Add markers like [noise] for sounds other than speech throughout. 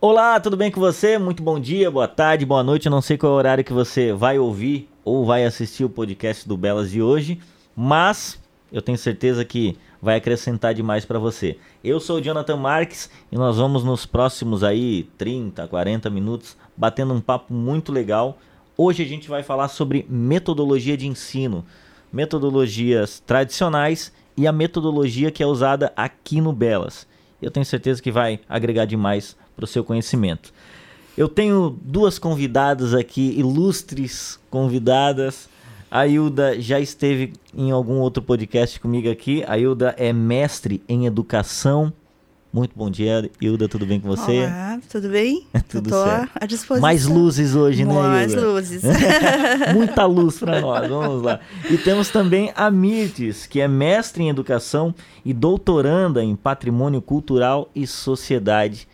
Olá, tudo bem com você? Muito bom dia, boa tarde, boa noite. Eu não sei qual é o horário que você vai ouvir ou vai assistir o podcast do Belas de hoje, mas eu tenho certeza que vai acrescentar demais para você. Eu sou o Jonathan Marques e nós vamos nos próximos aí 30, 40 minutos batendo um papo muito legal. Hoje a gente vai falar sobre metodologia de ensino, metodologias tradicionais e a metodologia que é usada aqui no Belas. Eu tenho certeza que vai agregar demais para o seu conhecimento. Eu tenho duas convidadas aqui, ilustres convidadas. A Hilda já esteve em algum outro podcast comigo aqui. A Hilda é mestre em educação. Muito bom dia, Hilda, tudo bem com você? Olá, tudo bem? [laughs] tudo Tô certo. à disposição. Mais luzes hoje, né, Mais Hilda? luzes. [laughs] Muita luz para [laughs] nós, vamos lá. E temos também a Mirtes, que é mestre em educação e doutoranda em patrimônio cultural e sociedade.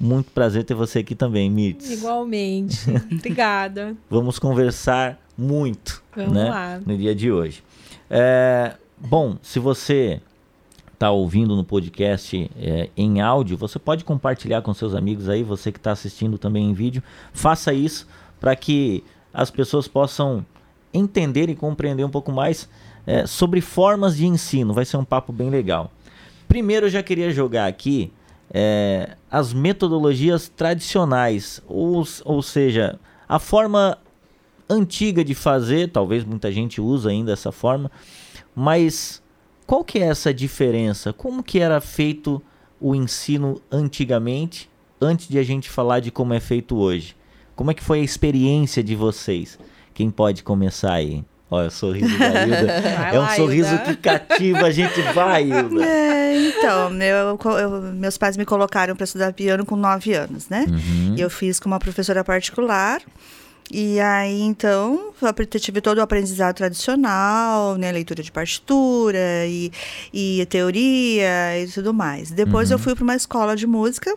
Muito prazer ter você aqui também, Mirtes. Igualmente. [laughs] Obrigada. Vamos conversar muito Vamos né, lá. no dia de hoje. É, bom, se você está ouvindo no podcast é, em áudio, você pode compartilhar com seus amigos aí, você que está assistindo também em vídeo, faça isso para que as pessoas possam entender e compreender um pouco mais é, sobre formas de ensino. Vai ser um papo bem legal. Primeiro, eu já queria jogar aqui é, as metodologias tradicionais, ou, ou seja, a forma antiga de fazer, talvez muita gente usa ainda essa forma, mas qual que é essa diferença? Como que era feito o ensino antigamente, antes de a gente falar de como é feito hoje? Como é que foi a experiência de vocês? Quem pode começar aí? Olha o sorriso da Hilda. [laughs] É um lá, sorriso Hilda. que cativa a gente. Vai, [laughs] Hilda. É, então, meu- eu- meus pais me colocaram para estudar piano com nove anos, né? Uhum. E eu fiz com uma professora particular. E aí, então, eu tive todo o aprendizado tradicional, né? Leitura de partitura e, e teoria e tudo mais. Depois Uhum. eu fui para uma escola de música.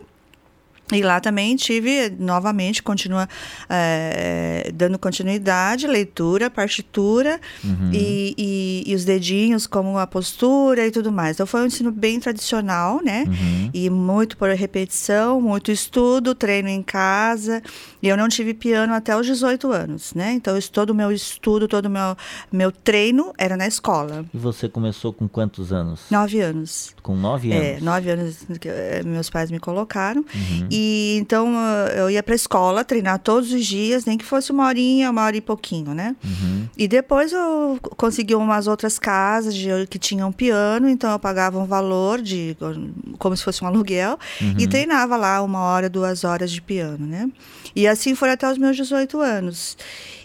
E lá também tive, novamente, continua eh, dando continuidade, leitura, partitura Uhum. e, e- e os dedinhos, como a postura e tudo mais. Então, foi um ensino bem tradicional, né? Uhum. E muito por repetição, muito estudo, treino em casa. E eu não tive piano até os 18 anos, né? Então, todo o meu estudo, todo o meu, meu treino era na escola. E você começou com quantos anos? Nove anos. Com nove anos. É, nove anos que eh, meus pais me colocaram. Uhum. E então eh, eu ia para a escola treinar todos os dias, nem que fosse uma horinha, uma hora e pouquinho, né? Uhum. E depois eu consegui umas outras casas de, que tinham piano, então eu pagava um valor de como se fosse um aluguel e treinava lá uma hora, duas horas de piano, né? E assim foi até os meus 18 anos.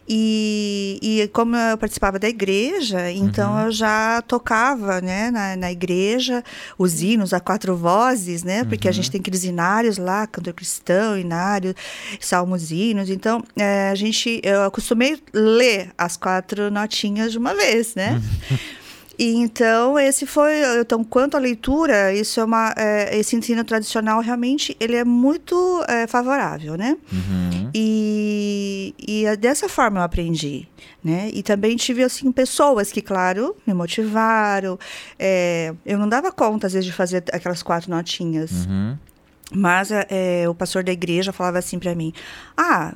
E, e como eu participava da igreja, então eu já tocava né, na, na igreja os hinos a quatro vozes, né? Porque a gente tem aqueles hinários lá, cantor cristão, hinário, salmos hinos. Então, eh, a gente, eu acostumei ler as quatro notinhas de uma vez, né? [laughs] E então esse foi então quanto à leitura isso é uma é, esse ensino tradicional realmente ele é muito é, favorável né Uhum. e, e é dessa forma eu aprendi né e também tive assim pessoas que claro me motivaram é, eu não dava conta às vezes de fazer aquelas quatro notinhas Uhum. mas é, o pastor da igreja falava assim para mim: Ah,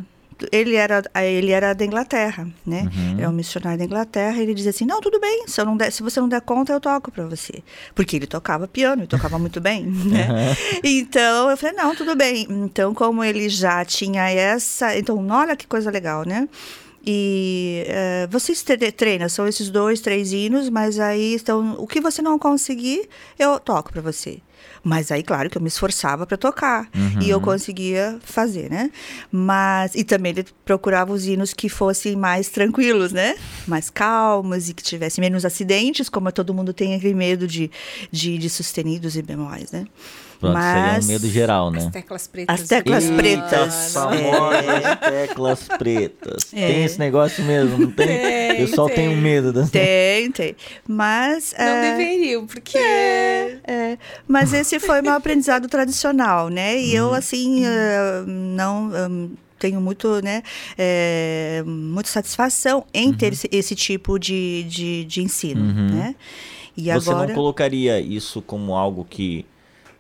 ele era, ele era da Inglaterra, né? É um missionário da Inglaterra. E ele dizia assim: Não, tudo bem, se, eu não der, se você não der conta, eu toco para você. Porque ele tocava piano e tocava muito bem, [laughs] né? Então eu falei: Não, tudo bem. Então, como ele já tinha essa. Então, olha que coisa legal, né? E eh, vocês tre- treinam, são esses dois, três hinos, mas aí então, o que você não conseguir, eu toco para você. Mas aí, claro, que eu me esforçava para tocar e eu conseguia fazer, né? Mas e também ele procurava os hinos que fossem mais tranquilos, né? Mais calmos e que tivessem menos acidentes, como todo mundo tem aquele medo de, de, de sustenidos e bemóis, né? Pronto, isso aí é um medo geral, As né? teclas pretas. As teclas Eita, pretas. famosas [laughs] teclas pretas. É. Tem esse negócio mesmo, não tem? Tem, Eu só tem. tenho medo das Tem, tem. Mas. Não é, deveriam, porque. É, mas esse foi meu aprendizado tradicional, né? E eu, assim, eh, não. hum, tenho muito, né, é, muita satisfação em ter esse, esse tipo de, de, de ensino, Uhum. né? E Você agora... não colocaria isso como algo que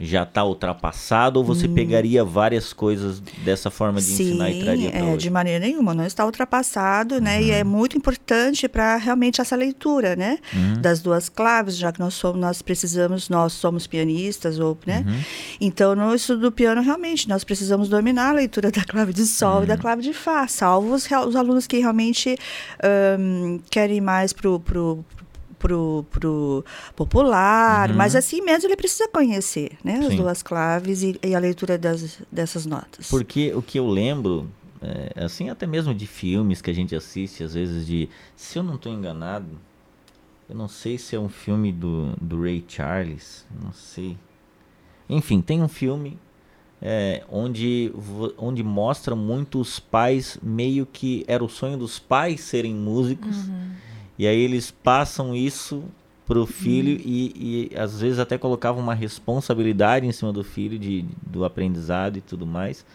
já está ultrapassado ou você hum. pegaria várias coisas dessa forma de Sim, ensinar e traria para é, de maneira nenhuma, não está ultrapassado, uhum. né? E é uhum. muito importante para realmente essa leitura, né? Uhum. Das duas claves, já que nós somos, nós precisamos, nós somos pianistas ou, né? Uhum. Então no estudo do piano realmente nós precisamos dominar a leitura da clave de sol e da uhum. clave de fá, salvo os, os alunos que realmente um, querem mais pro, pro pro, pro popular, uhum. mas assim mesmo ele precisa conhecer, né? As Sim. duas claves e, e, a leitura das, dessas notas. Porque o que eu lembro, é, assim até mesmo de filmes que a gente assiste, às vezes de, se eu não estou enganado, eu não sei se é um filme do, do Ray Charles, não sei. Enfim, tem um filme é, onde, onde mostra muito os pais, meio que era o sonho dos pais serem músicos. Uhum. E aí eles passam isso pro filho uhum. e, e, às vezes até colocavam uma responsabilidade em cima do filho de, do aprendizado e tudo mais.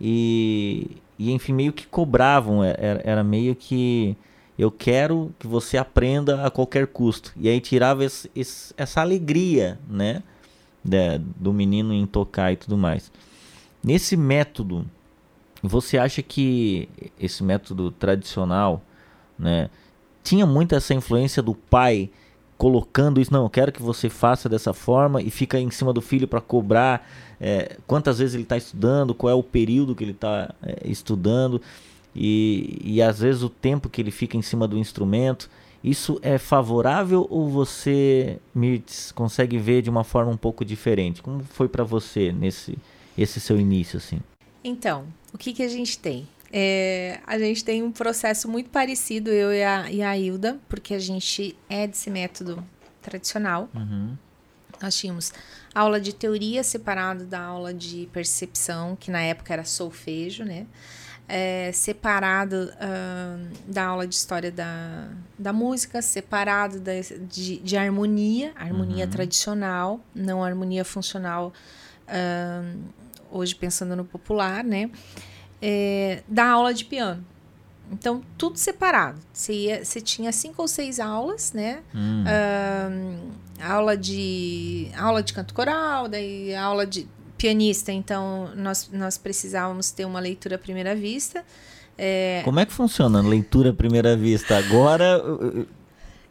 E, e enfim, meio que cobravam, é, era, era meio que eu quero que você aprenda a qualquer custo. E aí tirava esse, esse, essa alegria, né, de, do menino em tocar e tudo mais. Nesse método, você acha que esse método tradicional, né, tinha muito essa influência do pai colocando isso, não, eu quero que você faça dessa forma e fica em cima do filho para cobrar é, quantas vezes ele está estudando, qual é o período que ele está é, estudando e, e às vezes o tempo que ele fica em cima do instrumento. Isso é favorável ou você, Mirtz, consegue ver de uma forma um pouco diferente? Como foi para você nesse esse seu início assim? Então, o que, que a gente tem? É, a gente tem um processo muito parecido, eu e a, e a Hilda, porque a gente é desse método tradicional. Uhum. Nós tínhamos aula de teoria separado da aula de percepção, que na época era solfejo, né? É, separado uh, da aula de história da, da música, separado da, de, de harmonia, harmonia uhum. tradicional, não harmonia funcional, uh, hoje pensando no popular, né? É, dar aula de piano. Então, tudo separado. Você, ia, você tinha cinco ou seis aulas, né? Hum. Aula de aula de canto coral, daí aula de pianista. Então, nós, nós precisávamos ter uma leitura à primeira vista. É... Como é que funciona a leitura à primeira vista? Agora,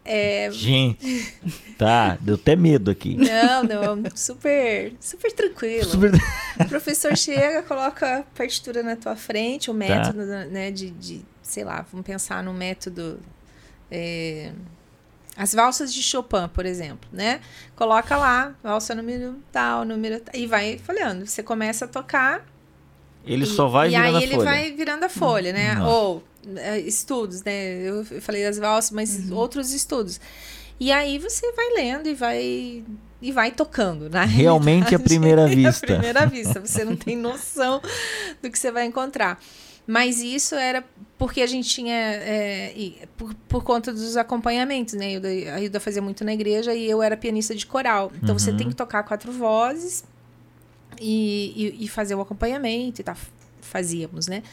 é... Gente, tá, deu até medo aqui. Não, não, super, super tranquilo. Super... O professor chega, coloca a partitura na tua frente, o tá. método, tá. né, de, de, sei lá, vamos pensar no método, é, as valsas de Chopin, por exemplo, né? Coloca lá, valsa número tal, número tal, e vai falhando. Você começa a tocar. Ele e, só vai virando a folha. E aí ele vai virando a folha, né? Nossa. Ou é, estudos, né? Eu falei das valsas, mas uhum. outros estudos. E aí você vai lendo e vai e vai tocando, né? Realmente à [laughs] primeira [laughs] vista. à primeira vista, você não tem noção do que você vai encontrar. Mas isso era porque a gente tinha, é, por, por, conta dos acompanhamentos, né? A Hilda fazia muito na igreja e eu era pianista de coral. Então uhum. você tem que tocar quatro vozes e, e, e fazer o acompanhamento e tá, fazíamos, né?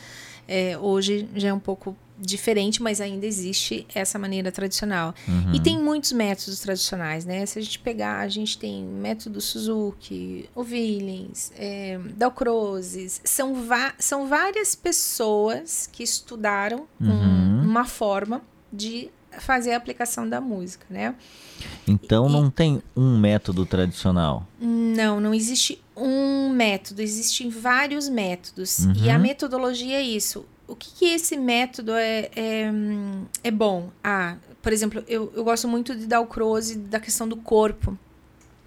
É, hoje já é um pouco diferente, mas ainda existe essa maneira tradicional. Uhum. E tem muitos métodos tradicionais, né? Se a gente pegar, a gente tem método Suzuki, o Willens, é, Dalcrozes, são, são várias pessoas que estudaram uhum. um, uma forma de fazer a aplicação da música, né? Então e, não tem um método tradicional. Não, não existe um método, existem vários métodos. Uhum. E a uhum. metodologia é isso. O que, que esse método é, é, é, bom? Ah, por exemplo, eu, eu gosto muito de dar o cross da questão do corpo.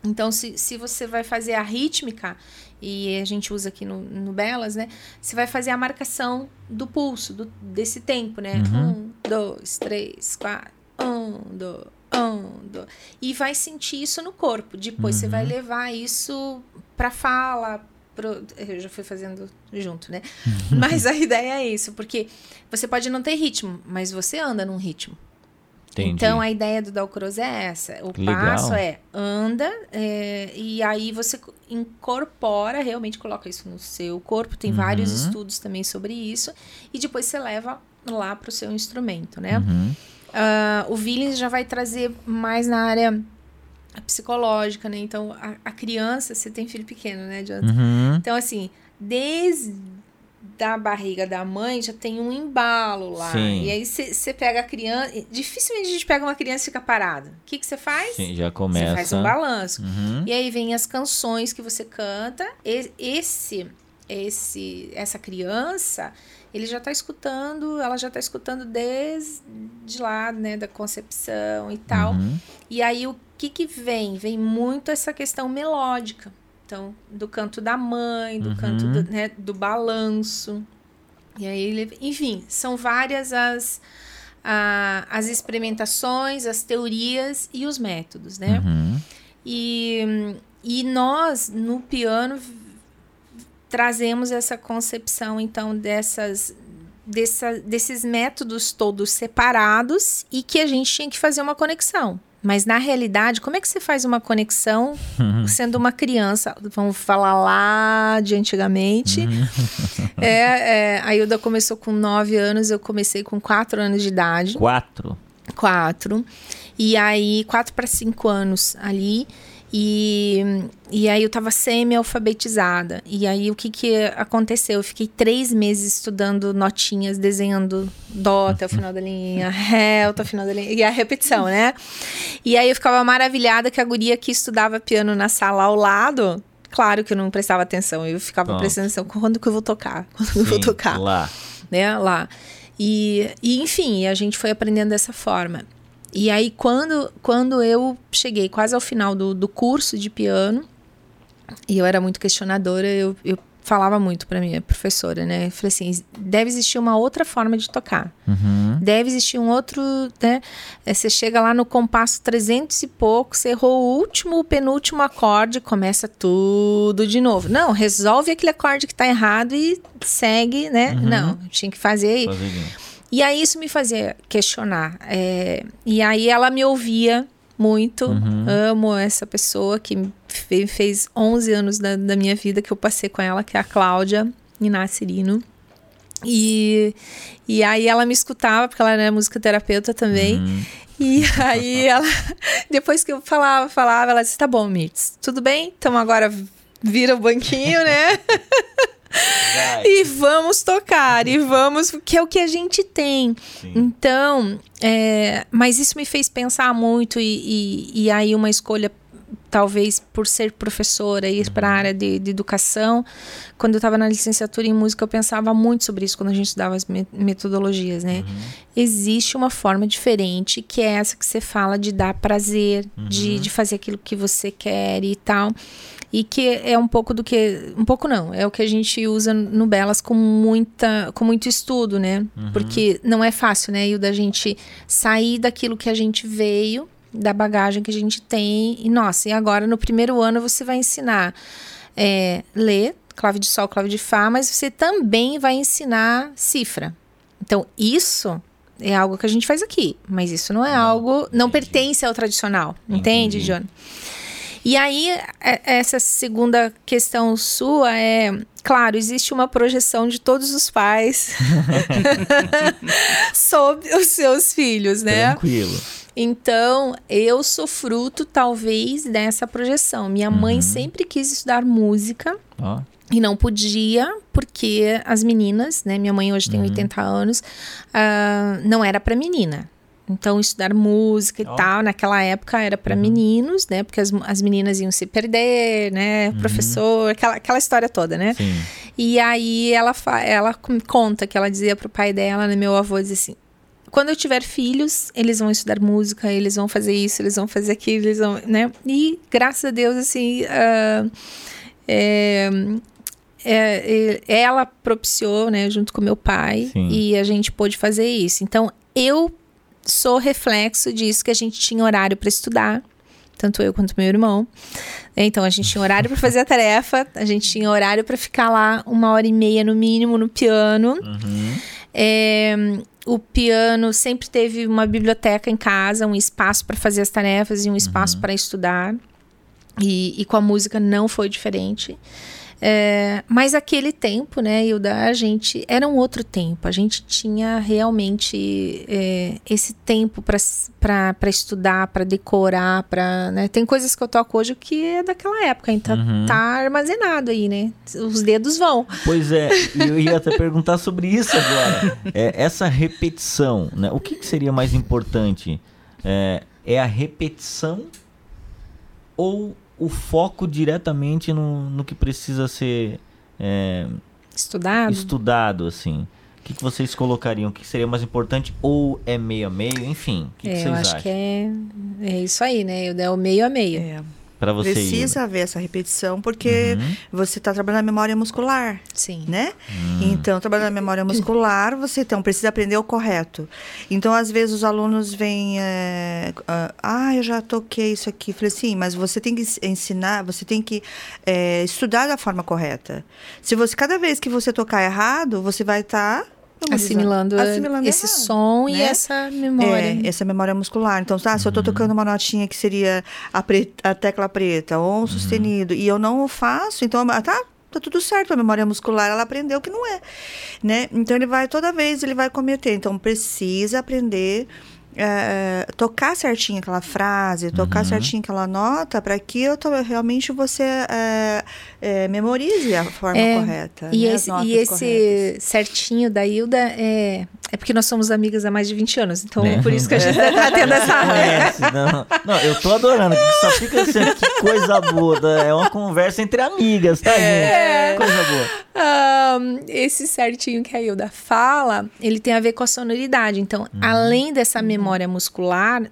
Então, se, se você vai fazer a rítmica, e a gente usa aqui no, no Belas, né? Você vai fazer a marcação do pulso, do, desse tempo, né? Uhum. Um, dois, três, quatro. Um, dois, E vai sentir isso no corpo. Depois uhum. você vai uhum. levar isso pra fala, Pro... Eu já fui fazendo junto, né? mas a ideia é isso, porque você pode não ter ritmo, mas você anda num ritmo. Entendi. Então a ideia do Dalcroze é essa. O Legal. passo é anda é, e aí você incorpora, realmente coloca isso no seu corpo. Tem uhum. vários estudos também sobre isso. E depois você leva lá para o seu instrumento, né? Uhum. Uh, o Willens já vai trazer mais na área psicológica, né? Então, a, a, criança, você tem filho pequeno, né, Jonathan? Uhum. Então, assim, desde da barriga da mãe já tem um embalo lá. Sim. E aí você pega a criança. Dificilmente a gente pega uma criança e fica parada. O que você faz? Sim, já começa. Você faz um balanço. Uhum. E aí vem as canções que você canta. Esse, esse, essa criança, ele já está escutando, ela já está escutando desde lá, né, da concepção e tal. Uhum. E aí o que que vem? Vem muito essa questão melódica. Então, do canto da mãe, do uhum. canto do, né, do balanço. E aí, ele, enfim, são várias as, a, as experimentações, as teorias e os métodos, né? Uhum. E, e nós, no piano, trazemos essa concepção, então, dessas, dessa, desses métodos todos separados e que a gente tinha que fazer uma conexão. Mas na realidade, como é que você faz uma conexão uhum. [laughs] sendo uma criança? Vamos falar lá de antigamente. Uhum. [laughs] é, é, a Hilda começou com 9 anos, eu comecei com 4 anos de idade. Quatro? Quatro. E aí, quatro para cinco anos ali. E, e aí eu tava semi-alfabetizada. E aí o que que aconteceu? Eu fiquei três meses estudando notinhas, desenhando dó até o final da linha, [laughs] ré até o final da linha, e a repetição, né? E aí eu ficava maravilhada que a guria que estudava piano na sala ao lado, claro que eu não prestava atenção, eu ficava Pronto. prestando atenção, quando que eu vou tocar? [laughs] Quando Sim, eu vou tocar? Lá. Né? Lá. E, e enfim, a gente foi aprendendo dessa forma. E aí, quando, quando eu cheguei quase ao final do, do curso de piano, e eu era muito questionadora, eu, eu falava muito para minha professora, né? Eu falei assim, deve existir uma outra forma de tocar. Uhum. Deve existir um outro, né? É, você chega lá no compasso 300 e pouco, você errou o último, o penúltimo acorde, começa tudo de novo. Não, resolve aquele acorde que tá errado e segue, né? Uhum. Não, tinha que fazer. fazer e aí isso me fazia questionar. É, e aí ela me ouvia muito. Uhum. Amo essa pessoa que fez 11 anos da, da, minha vida que eu passei com ela, que é a Cláudia Inácio E, e aí ela me escutava, porque ela era musicoterapeuta também. Uhum. E aí ela, [laughs] depois que eu falava, falava, ela disse, tá bom, Mitz, tudo bem? Então agora vira o banquinho, né? [laughs] e vamos tocar, e vamos, que é o que a gente tem. Sim. Então, é, mas isso me fez pensar muito, e, e, e aí uma escolha talvez por ser professora e ir para a uhum. área de, de, educação, quando eu estava na licenciatura em música, eu pensava muito sobre isso quando a gente estudava as metodologias, né? Uhum. Existe uma forma diferente, que é essa que você fala de dar prazer, uhum. de, de fazer aquilo que você quer e tal e que é um pouco do que um pouco não é o que a gente usa no Belas com muita com muito estudo né uhum. porque não é fácil né e o da gente sair daquilo que a gente veio da bagagem que a gente tem e nossa e agora no primeiro ano você vai ensinar é, ler clave de sol clave de fá mas você também vai ensinar cifra então isso é algo que a gente faz aqui, mas isso não é não, algo, não entendi. pertence ao tradicional, entende, John? E aí, é, essa segunda questão sua é. Claro, existe uma projeção de todos os pais [laughs] [laughs] sobre os seus filhos, né? Tranquilo. Então, eu sou fruto, talvez, dessa projeção. Minha uhum. mãe sempre quis estudar música. Oh. E não podia, porque as meninas, né? Minha mãe hoje tem uhum. 80 anos, uh, não era para menina. Então, estudar música e oh. tal, naquela época era para uhum. meninos, né? Porque as, as meninas iam se perder, né? Uhum. Professor, aquela, aquela história toda, né? Sim. E aí ela, ela conta que ela dizia pro pai dela, né? Meu avô dizia assim: quando eu tiver filhos, eles vão estudar música, eles vão fazer isso, eles vão fazer aquilo, eles vão, né? E graças a Deus, assim, uh, é, é, ela propiciou, né, junto com meu pai, Sim. e a gente pôde fazer isso. Então, eu sou reflexo disso que a gente tinha horário para estudar, tanto eu quanto meu irmão. Então a gente tinha horário para fazer a tarefa, a gente tinha horário para ficar lá uma hora e meia no mínimo no piano. Uhum. É, o piano sempre teve uma biblioteca em casa, um espaço para fazer as tarefas e um espaço uhum. para estudar. E, e, com a música não foi diferente. É, mas aquele tempo, né, Hilda, a gente era um outro tempo. A gente tinha realmente é, esse tempo para estudar, para decorar, para né? tem coisas que eu toco hoje que é daquela época, então uhum. tá armazenado aí, né? Os dedos vão. Pois é, [laughs] eu ia até perguntar sobre isso agora. É, essa repetição, né? O que, que seria mais importante? É, é a repetição ou o foco diretamente no, no que precisa ser é, estudado? Estudado, assim. O que, que vocês colocariam? O que seria mais importante? Ou é meio a meio? Enfim, o que, é, que vocês eu acho acham? que é, é isso aí, né? É o meio a meio. É para você precisa haver essa repetição porque uhum. você está trabalhando a memória muscular sim. né? Uhum. então trabalhando a memória muscular você então precisa aprender o correto. Então às vezes os alunos vêm é, ah eu já toquei isso aqui. Falei sim mas você tem que ensinar você tem que é, estudar da forma correta. Se você cada vez que você tocar errado você vai estar tá assimilando, assimilando esse errado, som né? e essa memória. É, essa memória muscular. Então, tá, se eu estou uhum. tocando uma notinha que seria a, pre a tecla preta ou um uhum. sustenido e eu não o faço, então, tá, tá tudo certo, a memória muscular ela aprendeu que não é, né? Então ele vai toda vez ele vai cometer, então precisa aprender é, tocar certinho aquela frase, tocar uhum. certinho aquela nota, para que eu tô, realmente você é, é, memorize a forma é, correta. E né, esse, e esse certinho da Hilda é, é porque nós somos amigas há mais de 20 anos, então é. por isso que a gente está [laughs] tendo essa. [laughs] Não, não, não, eu tô adorando, que só fica assim, que coisa boa. É uma conversa entre amigas, tá, é. gente? Coisa boa. Um, esse certinho que a Hilda fala, ele tem a ver com a sonoridade. Então, uhum. além dessa memória muscular,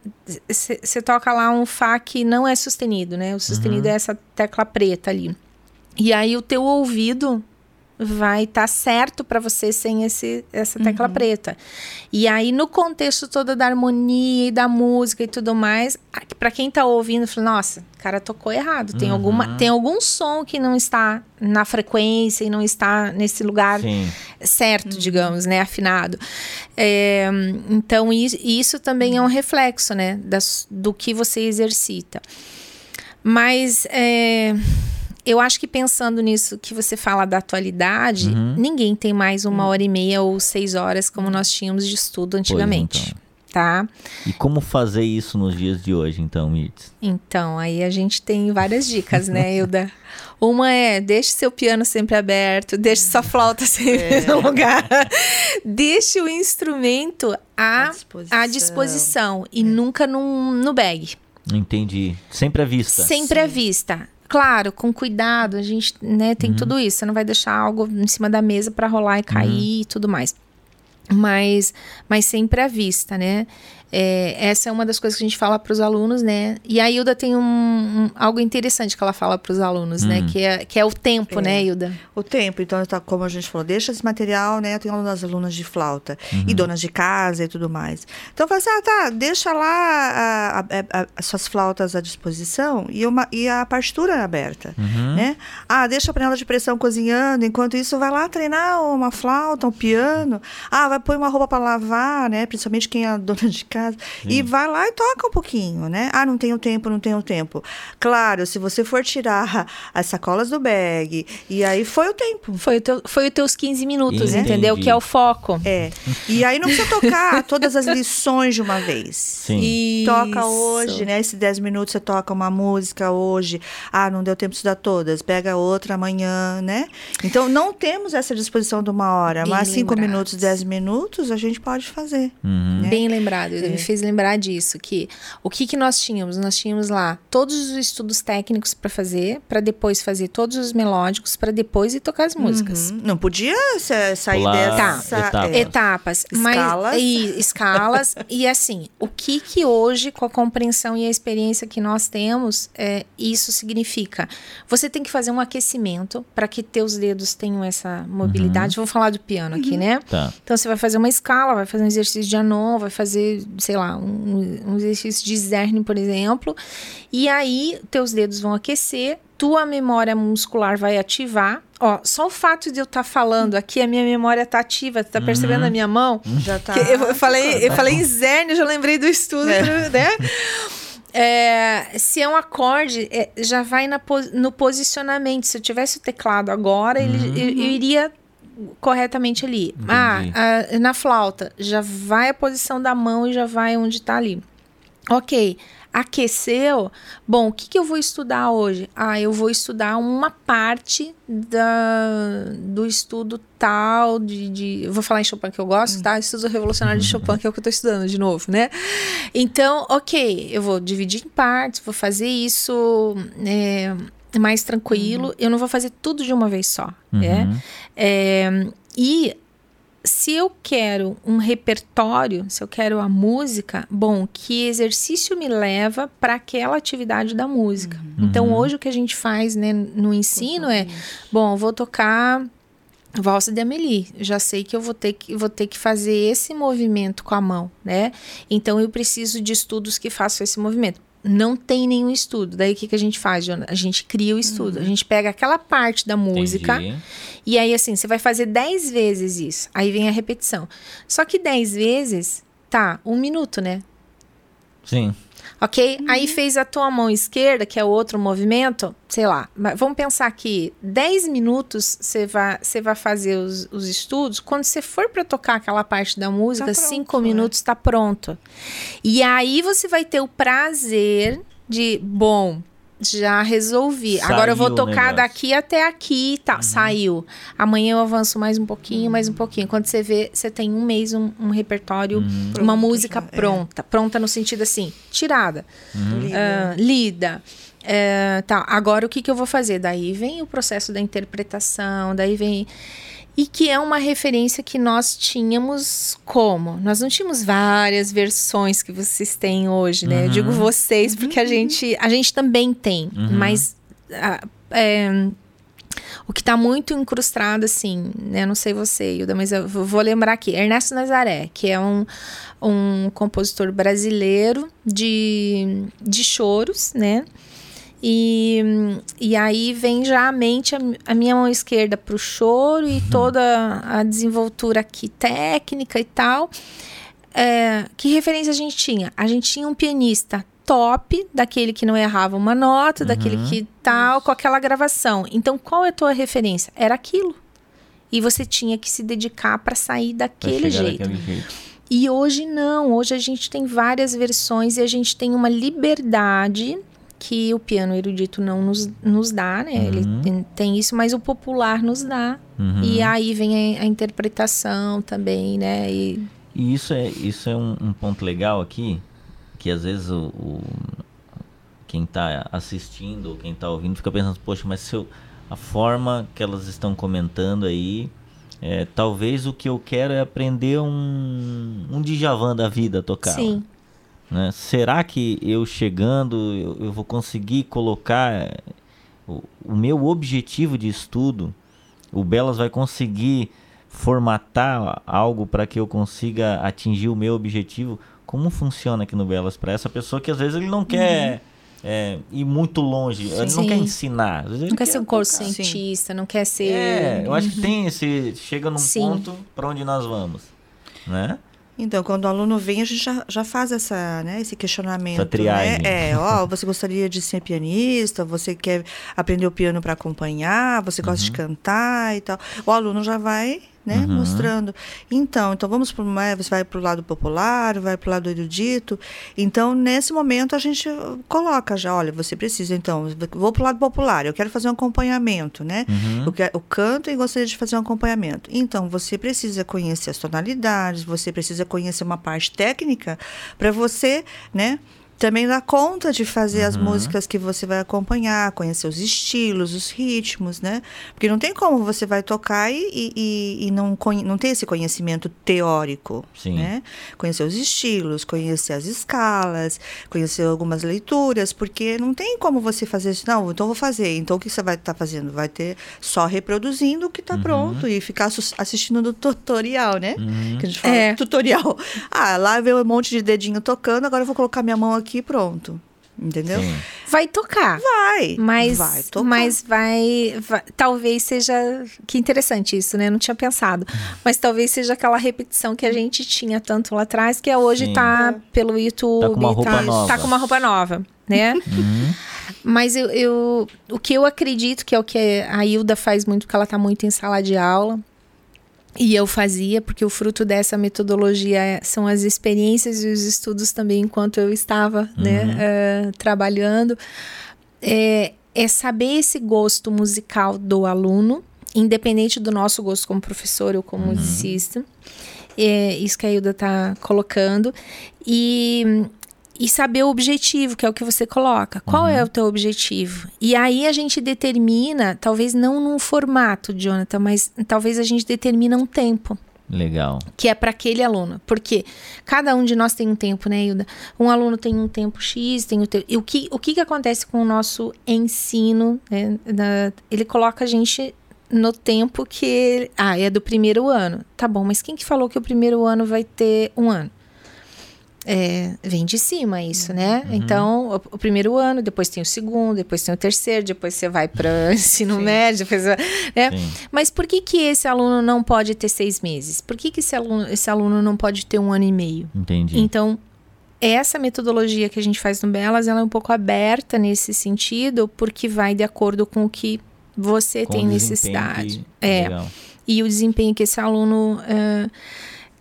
você toca lá um Fá que não é sustenido, né? O sustenido uhum. é essa tecla preta ali. E aí o teu ouvido vai estar tá certo para você sem esse, essa tecla uhum. preta. E aí, no contexto todo da harmonia e da música e tudo mais, para quem está ouvindo, fala, nossa, o cara tocou errado. Tem, uhum. alguma, tem algum som que não está na frequência e não está nesse lugar Sim. certo, uhum. digamos, né? Afinado. É, então, isso, isso também é um reflexo, né? Das, do que você exercita. Mas... É, eu acho que pensando nisso que você fala da atualidade, uhum. ninguém tem mais uma hora e meia ou seis horas como nós tínhamos de estudo antigamente. Pois, então. Tá? E como fazer isso nos dias de hoje, então, Mirtz? Então, aí a gente tem várias dicas, né, [laughs] Hilda? Uma é, deixe seu piano sempre aberto, deixe sua flauta sempre é. no lugar. deixe o instrumento à, à disposição, à disposição e é. nunca num, no bag. Entendi. Sempre à vista. Sempre Sim. à vista claro, com cuidado, a gente né, tem uhum. tudo isso. Você não vai deixar algo em cima da mesa para rolar e cair uhum. e tudo mais. Mas, mas sempre à vista, né? É, essa é uma das coisas que a gente fala para os alunos, né? E a Hilda tem um, um, algo interessante que ela fala para os alunos, né? hum. né? Que é, que é o tempo, né, é. né, Hilda? O tempo. Então, tá, como a gente falou, deixa esse material, né? Eu tenho alunas alunas de flauta uhum. e donas de casa e tudo mais. Então, fala assim, ah, tá, deixa lá a, a, a, as suas flautas à disposição e, uma, e a partitura aberta, uhum. né? Ah, deixa a panela de pressão cozinhando, enquanto isso vai lá treinar uma flauta, um piano. Ah, vai pôr uma roupa para lavar, né? Principalmente quem é dona de casa casa. E vai lá e toca um pouquinho, né? Ah, não tenho tempo, não tenho tempo. Claro, se você for tirar [laughs] as sacolas do bag, e aí foi o tempo. Foi, o teu, foi os teus 15 minutos, Entendi. entendeu? Que é o foco. É. E aí não precisa tocar todas as lições de uma vez. Sim. Toca hoje, né? Esses 10 minutos você toca uma música hoje. Ah, não deu tempo de estudar todas. Pega outra amanhã, né? Então não temos essa disposição de uma hora, Bem mas 5 minutos, 10 minutos a gente pode fazer. Uhum. Né? Bem lembrado. É me fez lembrar disso, que o que, que nós tínhamos? Nós tínhamos lá todos os estudos técnicos para fazer, para depois fazer todos os melódicos, para depois ir tocar as músicas. Uhum. Não podia sair Pular dessa... Tá. Etapas. etapas. Escalas. Mas, e, escalas. [laughs] e assim, o que que hoje, com a compreensão e a experiência que nós temos, é, isso significa? Você tem que fazer um aquecimento para que teus dedos tenham essa mobilidade. Uhum. Vou falar do piano aqui, uhum. né? Tá. Então você vai fazer uma escala, vai fazer um exercício de anon, vai fazer, sei lá, um, um exercício de zerne, por exemplo, e aí teus dedos vão aquecer, tua memória muscular vai ativar. Ó, só o fato de eu estar tá falando aqui, a minha memória tá ativa, tá percebendo uhum. a minha mão? Já tá. Eu, eu falei, eu falei em zerne, já lembrei do estudo, é. né? [laughs] é, se é um acorde, é, já vai na, no posicionamento. Se eu tivesse o teclado agora, uhum. ele, eu, eu, iria corretamente ali. Ah, a, na flauta, já vai a posição da mão e já vai onde está ali. Ok aqueceu, bom, o que, que eu vou estudar hoje? Ah, eu vou estudar uma parte da, do estudo tal de, de vou falar em Chopin que eu gosto, tá? Estudo revolucionário de Chopin que é o que eu estou estudando de novo, né? Então, ok, eu vou dividir em partes, vou fazer isso é, mais tranquilo. Uhum. Eu não vou fazer tudo de uma vez só, uhum. é, e se eu quero um repertório, se eu quero a música, bom, que exercício me leva para aquela atividade da música? Uhum. Então, hoje o que a gente faz né, no ensino é, bom, vou tocar valsa de Amélie. Já sei que eu vou ter que, vou ter que fazer esse movimento com a mão, né? Então, eu preciso de estudos que façam esse movimento não tem nenhum estudo. Daí o que, que a gente faz, Jonathan? A gente cria o estudo. Uhum. A gente pega aquela parte da música Entendi. e aí assim, você vai fazer 10 vezes isso. Aí vem a repetição. Só que 10 vezes, tá, um minuto, né? Sim. Ok? Uhum. Aí fez a tua mão esquerda, que é o outro movimento, sei lá. Vamos pensar que 10 minutos você vai, você vai fazer os, os estudos. Quando você for para tocar aquela parte da música, 5 tá minutos está pronto. E aí você vai ter o prazer de, bom, já resolvi. Saiu Agora eu vou tocar daqui até aqui, tá? Uhum. Saiu. Amanhã eu avanço mais um pouquinho, uhum. mais um pouquinho. Quando você vê, você tem um mês um, um repertório, uhum. uma Pronto, música já, é. pronta, é. pronta no sentido assim, tirada, uh, lida. Uh, tá, agora o que, que eu vou fazer? Daí vem o processo da interpretação, daí vem e que é uma referência que nós tínhamos como? Nós não tínhamos várias versões que vocês têm hoje, né? Uhum. Eu digo uhum. vocês porque a gente, a gente também tem, uhum. mas a, é, o que está muito incrustado, assim, né? Não sei você, Hilda, mas eu vou lembrar aqui. Ernesto Nazaré, que é um, um compositor brasileiro de, de choros, né? E, e aí vem já a mente, a, a minha mão esquerda para o choro e uhum. toda a desenvoltura aqui técnica e tal. É, que referência a gente tinha? A gente tinha um pianista top, daquele que não errava uma nota, uhum. daquele que tal, com aquela gravação. Então, qual é a tua referência? Era aquilo. E você tinha que se dedicar para sair daquele jeito. jeito. E hoje não, hoje a gente tem várias versões e a gente tem uma liberdade que o piano erudito não nos, nos dá, né? Uhum. Ele tem, isso, mas o popular nos dá. Uhum. E aí vem a, a, interpretação também, né? E, e isso é, isso é um, um, ponto legal aqui, que às vezes o, o quem está assistindo ou quem está ouvindo fica pensando, poxa, mas se eu, a forma que elas estão comentando aí, é, talvez o que eu quero é aprender um, um Djavan da vida tocar. Sim. Né? Será que eu chegando eu, eu vou conseguir colocar eh, o, o, meu objetivo de estudo? O Belas vai conseguir formatar algo para que eu consiga atingir o meu objetivo? Como funciona aqui no Belas para essa pessoa que às vezes ele não quer. Uhum. É, ir muito longe. Sim. Ele não quer ensinar. não quer, quer ser um curso cientista, não quer ser. É, eu acho que tem esse. Chega num Sim. ponto para onde nós vamos. Né? Então, quando o aluno vem, a gente já, já faz essa, né, esse questionamento. Essa triagem. Né? É, ó, [laughs] você gostaria de ser pianista? Você quer aprender o piano para acompanhar? Você gosta uhum. de cantar e tal? O aluno já vai né? Uhum. Mostrando. Então, então vamos para né, vai para o lado popular, vai para o lado erudito. Então, nesse momento a gente coloca já, olha, você precisa então, vou para o lado popular, eu quero fazer um acompanhamento, né? Uhum. Eu, quero, eu canto e gostaria de fazer um acompanhamento. Então, você precisa conhecer as tonalidades, você precisa conhecer uma parte técnica para você, né? Também dá conta de fazer uhum. as músicas que você vai acompanhar, conhecer os estilos, os ritmos, né? Porque não tem como você vai tocar e, e, e não, não ter esse conhecimento teórico, Sim. né? Conhecer os estilos, conhecer as escalas, conhecer algumas leituras, porque não tem como você fazer isso. Não, então vou fazer. Então o que você vai estar tá fazendo? Vai ter só reproduzindo o que está uhum. pronto e ficar assistindo do tutorial, né? Uhum. Que a gente fala é. tutorial. Ah, lá veio um monte de dedinho tocando, agora eu vou colocar minha mão aqui aqui pronto. Entendeu? Sim. Vai tocar. Vai. Mas vai tocar. Mas vai, vai, Talvez seja. Que interessante isso, né? Não tinha pensado. Mas talvez seja aquela repetição que a gente tinha tanto lá atrás, que é hoje Sim. tá pelo YouTube. Tá com uma roupa tá, nova. Tá com uma roupa nova, né? Uhum. Mas eu, eu, o que eu acredito que é o que a Hilda faz muito, porque ela tá muito em sala de aula. E eu fazia, porque o fruto dessa metodologia são as experiências e os estudos também enquanto eu estava né, uhum. né, uh, trabalhando. É, é saber esse gosto musical do aluno, independente do nosso gosto como professor ou como uhum. musicista. É isso que a Hilda está colocando. E e saber o objetivo, que é o que você coloca. Qual é uhum. é o teu objetivo? E aí a gente determina, talvez não num formato, Jonathan, mas talvez a gente determina um tempo. Legal. Que é para aquele aluno. Porque cada um de nós tem um tempo, né, Hilda? Um aluno tem um tempo X, tem o tempo. E o que, o que, que acontece com o nosso ensino? Né? ele coloca a gente no tempo que. Ah, é do primeiro ano. Tá bom, mas quem que falou que o primeiro ano vai ter um ano? É, vem de cima isso, né? Uhum. Então, o, o, primeiro ano, depois tem o segundo, depois tem o terceiro, depois você vai para [laughs] ensino Sim. médio, depois, né? Mas por que que esse aluno não pode ter seis meses? Por que que esse aluno, esse aluno não pode ter um ano e meio? Entendi. Então, essa metodologia que a gente faz no Belas, ela é um pouco aberta nesse sentido, porque vai de acordo com o que você com tem necessidade. Que... É. Legal. E o desempenho que esse aluno... Uh,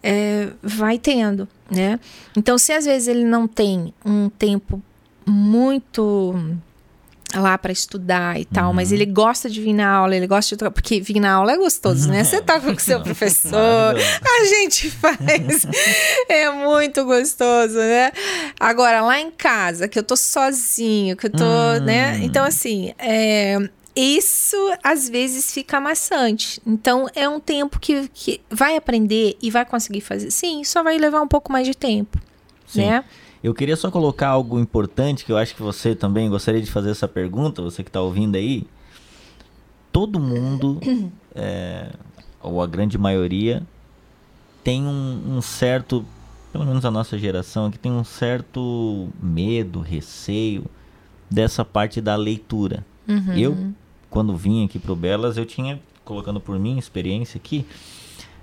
é, vai tendo, né? Então, se às vezes ele não tem um tempo muito lá para estudar e tal, uhum. mas ele gosta de vir na aula, ele gosta de porque vir na aula é gostoso, né? Você tá com o seu [laughs] professor, a gente faz, [laughs] é muito gostoso, né? Agora lá em casa, que eu tô sozinho, que eu tô, uhum. né? Então assim, é, isso às vezes fica maçante. Então é um tempo que, que vai aprender e vai conseguir fazer. Sim, só vai levar um pouco mais de tempo, Sim. né? Eu queria só colocar algo importante que eu acho que você também gostaria de fazer essa pergunta, você que está ouvindo aí. Todo mundo, [coughs] é, ou a grande maioria, tem um, um certo, pelo menos a nossa geração aqui, tem um certo medo, receio dessa parte da leitura. Uhum. Eu quando vim aqui pro Belas, eu tinha, colocando por mim, experiência aqui,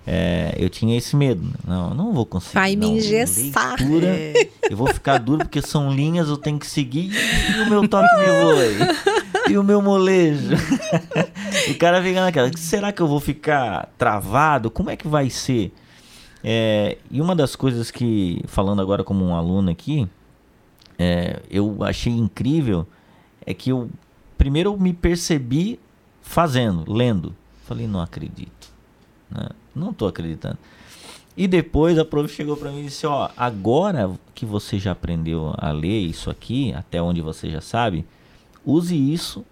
é, eu tinha esse medo. Né? Não, não vou conseguir. Vai não, me engessar. Leitura, é. Eu vou ficar duro porque são linhas, eu tenho que seguir. E o meu toque me voe. E o meu molejo. [laughs] o cara fica naquela. Será que eu vou ficar travado? Como é que vai ser? É, e uma das coisas que, falando agora como um aluno aqui, é, eu achei incrível é que eu primeiro eu me percebi fazendo, lendo. Falei, não acredito. Né? Não estou acreditando. E depois a prof chegou para mim e disse: Ó, agora que você já aprendeu a ler isso aqui, até onde você já sabe, use isso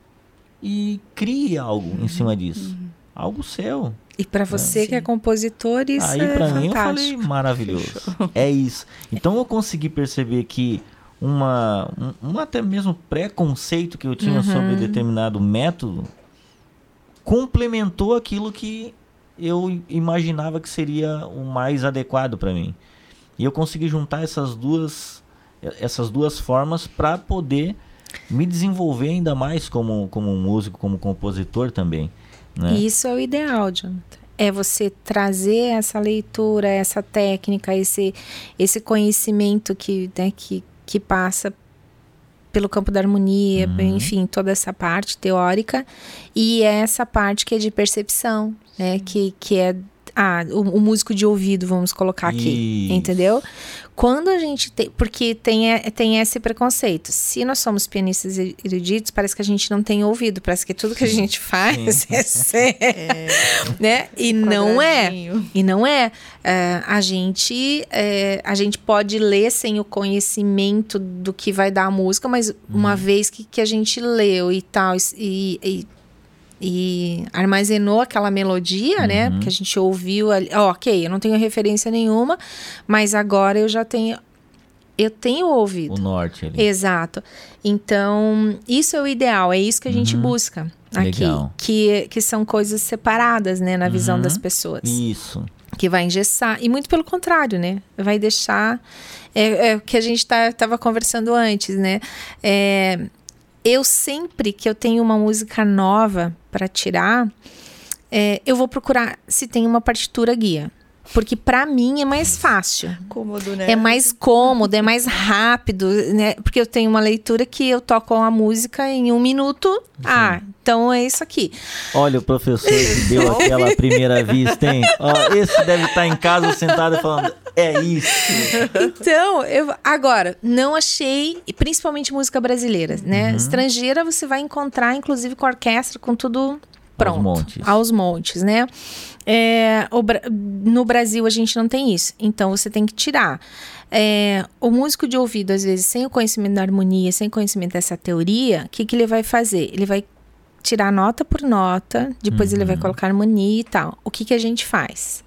e crie algo uhum. em cima disso. Uhum. Algo seu. E para você né? que é compositor, isso Aí, é pra fantástico. mim eu falei maravilhoso. é isso. Então eu consegui perceber que uma, um, até mesmo preconceito que eu tinha uhum. sobre determinado método complementou aquilo que eu imaginava que seria o mais adequado para mim. E eu consegui juntar essas duas essas duas formas para poder me desenvolver ainda mais como, como músico, como compositor também. Né? Isso é o ideal, Jonathan. É você trazer essa leitura, essa técnica, esse, esse conhecimento que, né, que, que passa pelo campo da harmonia, uhum. enfim, toda essa parte teórica e essa parte que é de percepção, né, que, que é ah, o, o, músico de ouvido, vamos colocar aqui, Isso. entendeu? Quando a gente tem. Porque tem, tem esse preconceito. Se nós somos pianistas eruditos, parece que a gente não tem ouvido. Parece que tudo que a gente faz é, ser, é, né? E não é. E não é. é a, gente, é, a gente pode ler sem o conhecimento do que vai dar a música, mas uma uhum. vez que, que a gente leu e tal, e, e e armazenou aquela melodia, né? uhum. né? Que a gente ouviu ali. Oh, ok, eu não tenho referência nenhuma, mas agora eu já tenho. Eu tenho ouvido. O norte ali. Exato. Então, isso é o ideal, é isso que a gente uhum. busca aqui. Legal. Que, que são coisas separadas, né, na visão uhum. das pessoas. Isso. que vai engessar, e muito pelo contrário, né? Vai deixar. É, é o que a gente estava tá, conversando antes, né? É, eu sempre que eu tenho uma música nova para tirar, é, eu vou procurar se tem uma partitura guia. Porque para mim é mais fácil. Cômodo, né? É mais cômodo, é mais rápido, né? Porque eu tenho uma leitura que eu toco a música em um minuto. Sim. Ah, então é isso aqui. Olha o professor que deu [laughs] aquela primeira vista, hein? Ó, esse deve estar em casa sentado falando, é isso. Então, eu agora não achei, principalmente música brasileira, né? Uhum. Estrangeira você vai encontrar, inclusive com orquestra, com tudo pronto. Aos montes. Aos montes, né? É, o, no Brasil a gente não tem isso, então você tem que tirar. É, o músico de ouvido, às vezes, sem o conhecimento da harmonia, sem conhecimento dessa teoria, o que, que ele vai fazer? Ele vai tirar nota por nota, depois uhum. ele vai uhum. colocar harmonia e tal. O que, que a gente faz?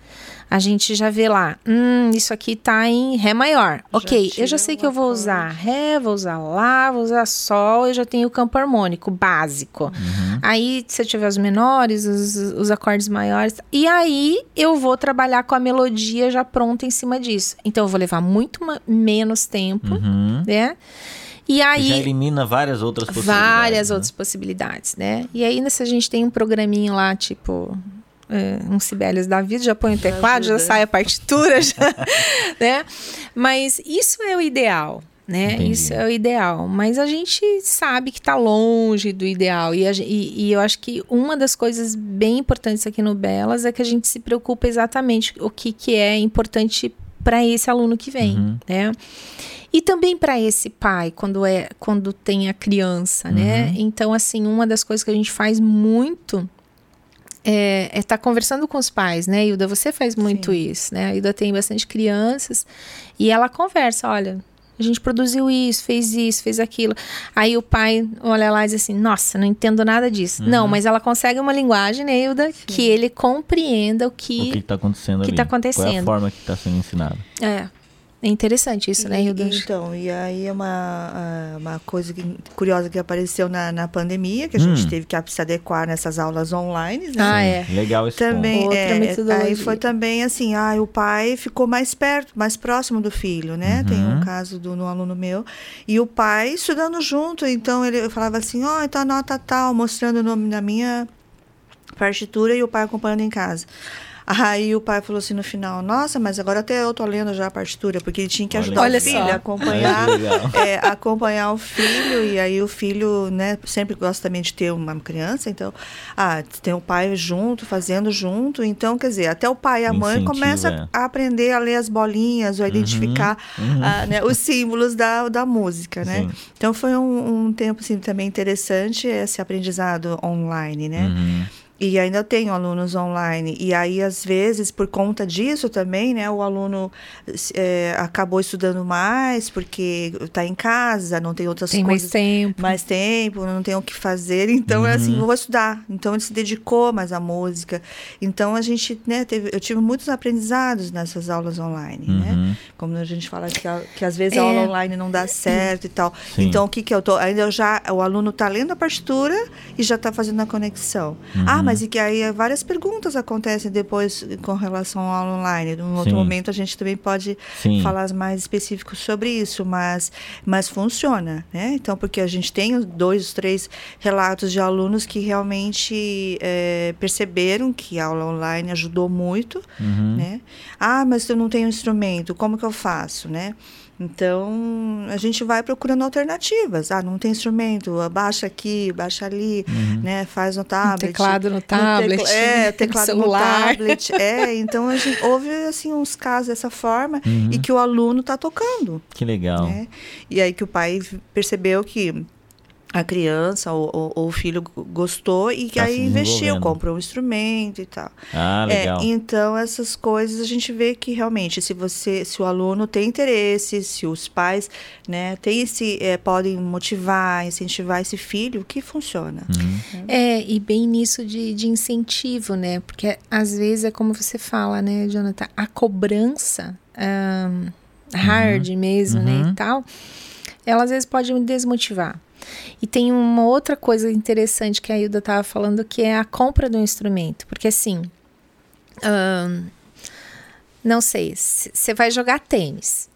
A gente já vê lá, hum, isso aqui tá em Ré maior. Já ok, eu já sei que eu vou usar Ré, vou usar Lá, vou usar Sol, eu já tenho o campo harmônico básico. Uhum. Aí, se eu tiver os menores, os, os acordes maiores, e aí eu vou trabalhar com a melodia já pronta em cima disso. Então, eu vou levar muito menos tempo, uhum. né? E aí já elimina várias outras possibilidades. Várias né? outras possibilidades, né? E aí, se a gente tem um programinho lá, tipo um Sibelius da vida, já põe o teclado, já, já sai a partitura, já, [laughs] né? Mas isso é o ideal, né? Entendi. Isso é o ideal. Mas a gente sabe que está longe do ideal. E, a, e, e, eu acho que uma das coisas bem importantes aqui no Belas é que a gente se preocupa exatamente o que, que é importante para esse aluno que vem, uhum. né? E também para esse pai, quando é quando tem a criança, né? uhum. né? Então, assim, uma das coisas que a gente faz muito é estar é tá conversando com os pais, né, Hilda? Você faz muito Sim. isso, né? A Hilda tem bastante crianças e ela conversa, olha, a gente produziu isso, fez isso, fez aquilo. Aí o pai olha lá e diz assim: Nossa, não entendo nada disso. Uhum. Não, mas ela consegue uma linguagem, né, Sim. que ele compreenda o que está acontecendo. O que está acontecendo. Qual é a forma que está sendo ensinado. É. É interessante isso, né, Hilda? Então, e aí é uma, uma coisa que, curiosa que apareceu na, na pandemia, que a gente hum. teve que se adequar nessas aulas online. Né? Ah, é. Legal esse também, ponto. É, aí foi também assim, ah, o pai ficou mais perto, mais próximo do filho, né? Uhum. Tem um caso do um aluno meu. E o pai estudando junto, então ele falava assim, ó, oh, então nota tal, mostrando o nome da minha partitura e o pai acompanhando em casa. Aí o pai falou assim no final: Nossa, mas agora até eu tô lendo já a partitura, porque ele tinha que ajudar Olha o filho a acompanhar, [laughs] é, acompanhar o filho. E aí o filho, né, sempre gosta também de ter uma criança, então, ah, tem o pai junto, fazendo junto. Então, quer dizer, até o pai e a mãe começam é. a aprender a ler as bolinhas, ou a uhum, identificar uhum. Ah, né, os símbolos da, da música, né? Sim. Então foi um, um, tempo assim, também interessante esse aprendizado online, né? Uhum. E ainda tenho alunos online. E aí, às vezes, por conta disso também, né, o aluno é, acabou estudando mais porque está em casa, não tem outras tem coisas. Mais tempo. Mais tempo, não tem o que fazer. Então, uhum. é assim, uhum. vou estudar. Então, ele se dedicou mais à música. Então, a gente, né, teve, eu tive muitos aprendizados nessas aulas online, né? uhum. né? Como a gente fala que, que às vezes é. a aula online não dá certo e tal. Sim. Então, o que que eu tô... Ainda eu já... O aluno está lendo a partitura e já está fazendo a conexão. Uhum. Ah, mas e que aí várias perguntas acontecem depois com relação ao online. Num outro Sim. momento a gente também pode Sim. falar mais específicos sobre isso, mas, mas funciona, né? Então, porque a gente tem dois, três relatos de alunos que realmente é, perceberam que a aula online ajudou muito, uhum. né? Ah, mas eu não tenho instrumento, como que eu faço, né? Então, a gente vai procurando alternativas. Ah, não tem instrumento, baixa aqui, baixa ali, uhum. né? Faz no tablet. Um teclado no tablet. [laughs] No é, teclado no, no tablet. [laughs] É, então a gente houve assim uns casos dessa forma uhum. e que o aluno está tocando. Que legal. Né? E aí que o pai percebeu que a criança ou, ou, ou, o filho gostou e que tá aí investiu, comprou um instrumento e tal. Ah, é, legal. É, então essas coisas a gente vê que realmente se você, se o aluno tem interesse, se os pais, né, tem esse, é, podem motivar, incentivar esse filho, que funciona. Uhum. É e bem nisso de, de incentivo, né? Porque às vezes é como você fala, né, Jonathan, a cobrança um, hard uhum. mesmo, uhum. né, e uhum. tal, ela às vezes pode me desmotivar. E tem uma outra coisa interessante que a Hilda estava falando, que é a compra do instrumento. Porque assim. Um, não sei, você vai jogar tênis.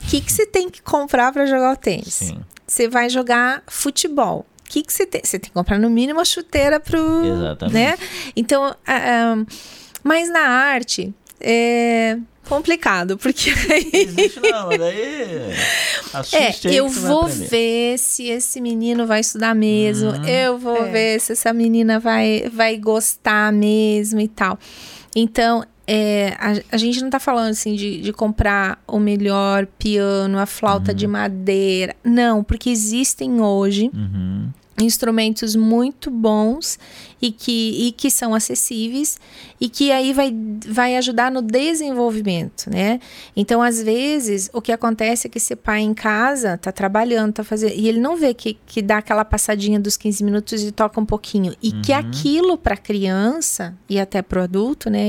O que você tem que comprar para jogar o tênis? Você vai jogar futebol. O que você tem? Você tem que comprar no mínimo uma chuteira pro. Exatamente. Né? Então, uh, mas na arte é complicado, porque [laughs] Existe não, daí é, eu vou ver se esse menino vai estudar mesmo, uhum. eu vou é. ver se essa menina vai, vai gostar mesmo e tal. Então, é, a, a, gente não tá falando assim de, de comprar o melhor piano, a flauta uhum. de madeira. Não, porque existem hoje uhum. instrumentos muito bons e que, e que são acessíveis e que aí vai, vai ajudar no desenvolvimento, né? Então, às vezes, o que acontece é que esse pai em casa tá trabalhando, tá fazendo, e ele não vê que, que dá aquela passadinha dos 15 minutos e toca um pouquinho. E uhum. que aquilo para criança e até para o adulto, né,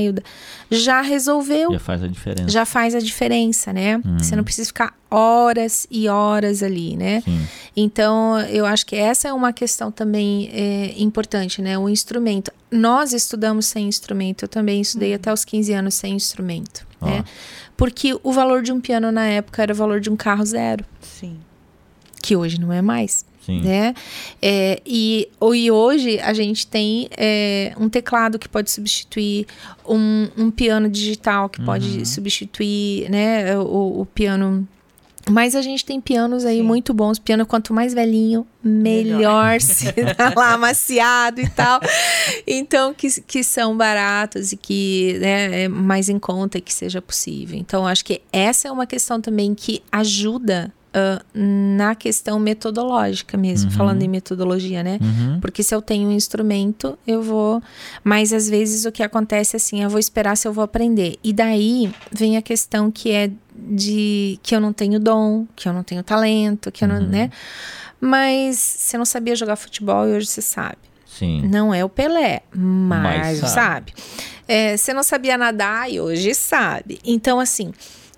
já resolveu. Já faz a diferença. Já faz a diferença, né? Uhum. Você não precisa ficar horas e horas ali, né? Sim. Então, eu acho que essa é uma questão também é, importante, né? O instrumento. Nós estudamos sem instrumento, eu também estudei uhum. até os 15 anos sem instrumento, oh. né? Porque o valor de um piano na época era o valor de um carro zero. Sim. Que hoje não é mais. Sim. Né? É, e, e hoje a gente tem é, um teclado que pode substituir um, um piano digital que uhum. pode substituir né, o, o piano mas a gente tem pianos aí Sim. muito bons. Piano, quanto mais velhinho, melhor, melhor. [laughs] se tá lá amaciado e tal. Então, que, que são baratos e que né, é mais em conta que seja possível. Então, acho que essa é uma questão também que ajuda Uh, na questão metodológica mesmo, uhum. falando em metodologia, né? Uhum. Porque se eu tenho um instrumento, eu vou. Mas às vezes o que acontece é assim, eu vou esperar se eu vou aprender. E daí vem a questão que é de que eu não tenho dom, que eu não tenho talento, que eu não, uhum. né? Mas você não sabia jogar futebol e hoje você sabe. Sim. Não é o Pelé, mas, mas sabe. É, você não sabia nadar e hoje sabe. Então, assim,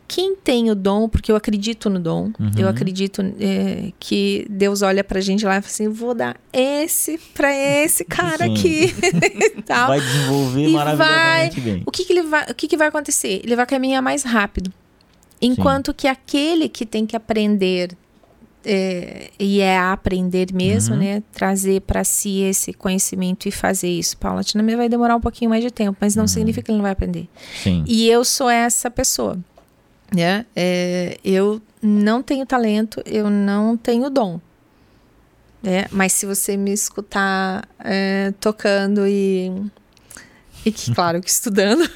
quem tem o dom, porque eu acredito no dom, uhum. eu acredito é, que Deus olha pra gente lá e fala assim: vou dar esse pra esse cara Sim. aqui. [laughs] Vai desenvolver e maravilhosamente vai, bem. O, que, que, ele vai, o que, que vai acontecer? Ele vai caminhar mais rápido. Enquanto Sim. que aquele que tem que aprender é, e é aprender mesmo, uhum. né? Trazer para si esse conhecimento e fazer isso paulatinamente vai demorar um pouquinho mais de tempo, mas não uhum. significa que ele não vai aprender. Sim. E eu sou essa pessoa né? É, eu não tenho talento, eu não tenho dom. Né? Mas se você me escutar é, tocando e, e que, claro, que estudando, [laughs]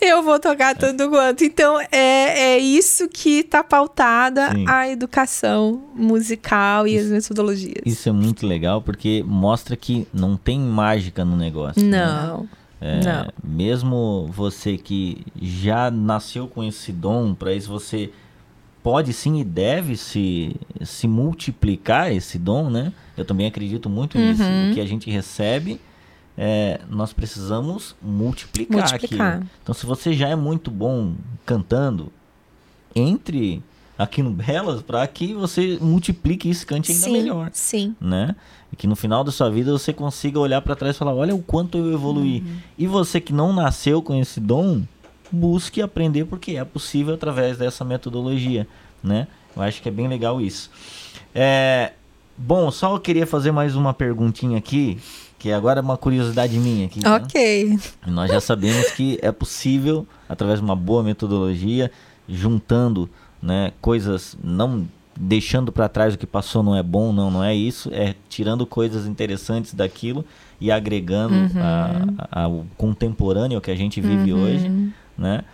eu vou tocar tanto quanto. Então, é, é isso que está pautada Sim. a educação musical e isso, as metodologias. Isso é muito legal, porque mostra que não tem mágica no negócio. Né? Não. Né? É, mesmo você que já nasceu com esse dom, para isso você pode sim e deve se, se multiplicar esse dom, né? Eu também acredito muito uhum. nisso. Que a gente recebe, é, nós precisamos multiplicar, multiplicar. aquilo. Então, se você já é muito bom cantando, entre aqui no Belas para que você multiplique isso cante ainda sim, melhor. Sim. Né? E que no final da sua vida você consiga olhar para trás e falar: olha o quanto eu evoluí. Uhum. E você que não nasceu com esse dom, busque aprender porque é possível através dessa metodologia. Né? Eu acho que é bem legal isso. É, bom, só eu queria fazer mais uma perguntinha aqui, que agora é uma curiosidade minha aqui. Né? Ok. Né? Nós já sabemos que é possível, através de uma boa metodologia, juntando né, coisas não deixando para trás o que passou não é bom, não, não é isso, é tirando coisas interessantes daquilo e agregando uhum. ao contemporâneo que a gente vive uhum. hoje, né?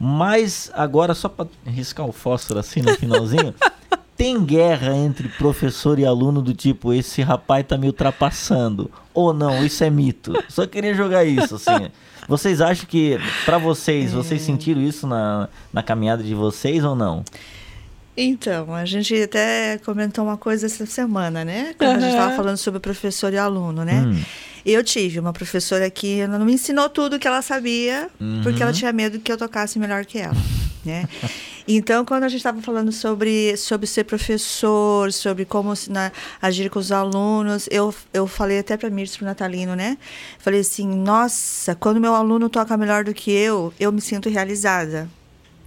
Mas agora só para riscar o fósforo assim no finalzinho, [laughs] tem guerra entre professor e aluno do tipo esse rapaz tá me ultrapassando ou não, isso é mito. Só queria jogar isso assim. Vocês acham que para vocês, é... vocês sentiram isso na, na caminhada de vocês ou não? Então, a gente até comentou uma coisa essa semana, né? Quando uhum. a gente estava falando sobre professor e aluno, né? Hum. Eu tive uma professora que ela não me ensinou tudo que ela sabia, uhum. porque ela tinha medo que eu tocasse melhor que ela, né? [laughs] Então, quando a gente estava falando sobre, sobre ser professor, sobre como né, agir com os alunos, eu, eu falei até para Mirce, para Natalino, né? Falei assim, nossa, quando meu aluno toca melhor do que eu, eu me sinto realizada.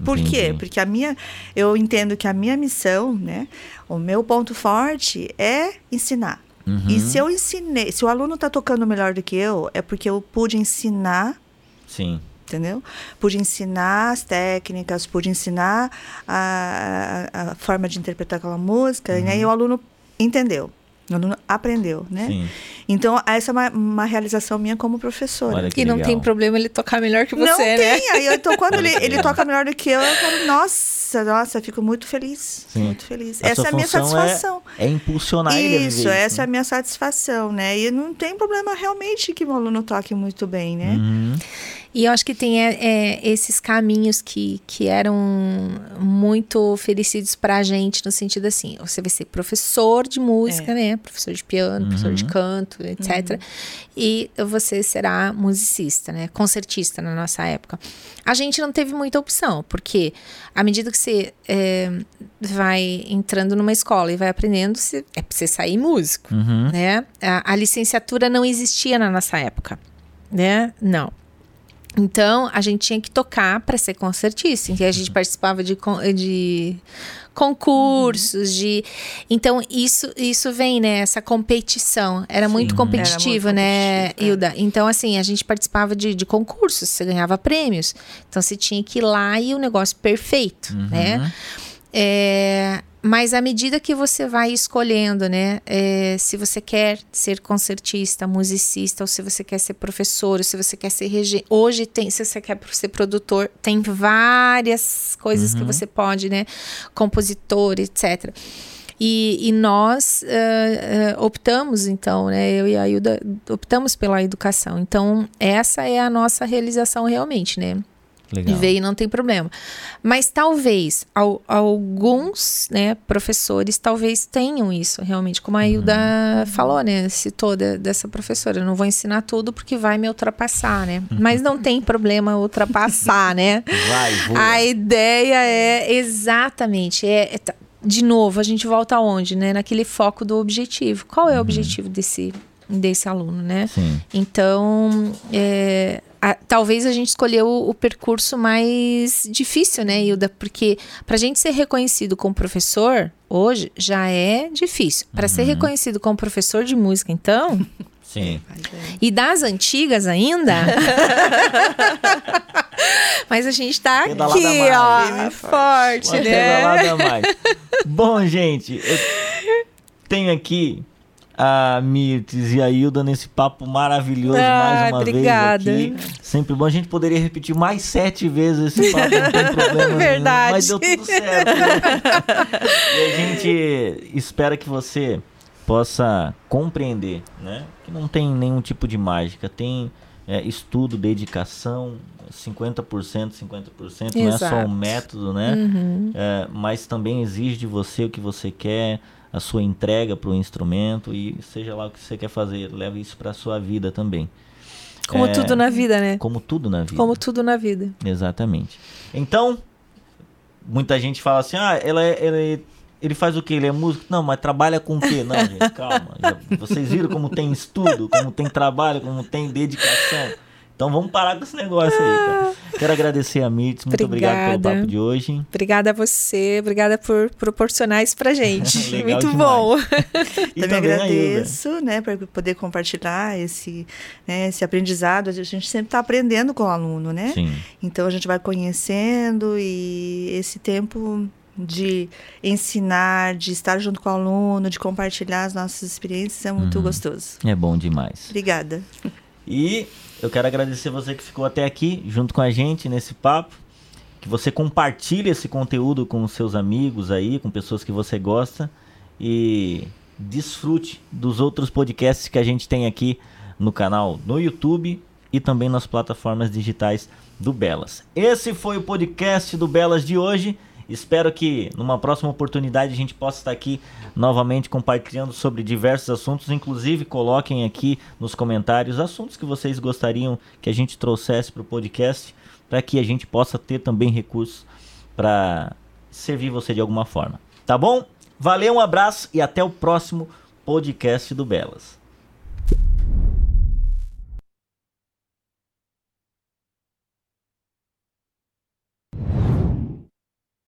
Por Entendi. quê? Porque a minha, eu entendo que a minha missão, né, o meu ponto forte é ensinar. Uhum. E se eu ensinei, se o aluno está tocando melhor do que eu, é porque eu pude ensinar Sim. Entendeu? Pude ensinar as técnicas, pude ensinar a, a, a forma de interpretar aquela música, né? E o aluno entendeu. O aluno aprendeu, né? Sim. Então, essa é uma, uma realização minha como professora. Olha que E não legal. tem problema ele tocar melhor que você, não né? tem. Aí, então, quando ele, ele toca melhor do que eu, eu falo, nossa, nossa, eu fico muito feliz. Sim. Muito feliz. A essa é a minha função satisfação. É impulsionar ele a viver Isso, essa é a né? minha satisfação, né? E não tem problema realmente que o aluno toque muito bem, né? Uhum. E eu acho que tem é, é, esses caminhos que, que eram muito oferecidos pra gente, no sentido assim, você vai ser professor de música, né? Professor de piano, professor de canto, etc. E você será musicista, né? Concertista na nossa época. A gente não teve muita opção, porque à medida que você é, vai entrando numa escola e vai aprendendo, você, é pra você sair músico, Uhum. né? A, a licenciatura não existia na nossa época, né? Não. Então, a gente tinha que tocar para ser concertista. Então, a gente participava de, de concursos, de... Então, isso, isso vem, né? Essa competição. Era muito Sim. competitivo, Era muito né, competitivo, é. Hilda? Então, assim, a gente participava de, de concursos, você ganhava prêmios. Então, você tinha que ir lá e o negócio perfeito, Uhum. né? É, mas à medida que você vai escolhendo, né? é, se você quer ser concertista, musicista, ou se você quer ser professor, ou se você quer ser regente. Hoje tem, se você quer ser produtor, tem várias coisas que você pode, né? Compositor, etc. E, e nós eh, eh, optamos, então, né? Eu e a Hilda optamos pela educação. Então, essa é a nossa realização realmente, né? Legal. E veio não tem problema. Mas talvez al- alguns né, professores talvez tenham isso realmente, como a Hilda falou, né? Citou de- dessa professora. Eu não vou ensinar tudo porque vai me ultrapassar, né? Mas não tem problema ultrapassar, né? [laughs] Vai, voa. A ideia é exatamente. É, é de novo, a gente volta aonde, né? Naquele foco do objetivo. Qual é o objetivo desse, desse aluno, né? Sim. Então, é, a- talvez a gente escolheu o, o percurso mais difícil, né, Hilda? Porque para a gente ser reconhecido como professor, hoje, já é difícil. Para ser reconhecido como professor de música, então, [laughs] Sim. e das antigas ainda. [laughs] Mas a gente tá aqui, ó, forte, Uma né? pedalada a mais. [laughs] Bom, gente, eu tenho aqui a Mirtes e a Hilda nesse papo maravilhoso Ah, mais uma obrigada. vez aqui. Sempre bom. A gente poderia repetir mais sete vezes esse papo, não tem [laughs] problema. nenhum, Verdade. Mas deu tudo certo. e a gente espera que você possa compreender, né? Que não tem nenhum tipo de mágica. Tem é, estudo, dedicação, 50%, 50%. Não é só um Exato. método, né? Uhum. É, mas também exige de você o que você quer, a sua entrega para o instrumento e seja lá o que você quer fazer, leve isso para sua vida também. Como É, tudo na vida, né? Como tudo na vida. Como tudo na vida. Exatamente. Então, muita gente fala assim: ah, ela é, ela é- ele faz o quê? Ele é músico? Não, mas trabalha com o quê? Não, gente, calma. Já- vocês viram como tem estudo, como tem trabalho, como tem dedicação. Então vamos parar com esse negócio aí, cara. Quero agradecer a Mirtz, muito obrigado pelo papo de hoje. Obrigada a você, obrigada por proporcionar isso pra gente. [laughs] Muito demais. bom. E também agradeço, né, por poder compartilhar esse, né, esse aprendizado. A gente sempre está aprendendo com o aluno, né? Sim. Então a gente vai conhecendo e esse tempo de ensinar, de estar junto com o aluno, de compartilhar as nossas experiências é muito Uhum. gostoso. É bom demais. Obrigada. E eu quero agradecer você que ficou até aqui junto com a gente nesse papo. Que você compartilhe esse conteúdo com seus amigos aí, com pessoas que você gosta. E desfrute dos outros podcasts que a gente tem aqui no canal no YouTube e também nas plataformas digitais do Belas. Esse foi o podcast do Belas de hoje. Espero que numa próxima oportunidade a gente possa estar aqui novamente compartilhando sobre diversos assuntos. Inclusive, coloquem aqui nos comentários assuntos que vocês gostariam que a gente trouxesse para o podcast, para que a gente possa ter também recursos para servir você de alguma forma. Tá bom? Valeu, um abraço e até o próximo podcast do Belas.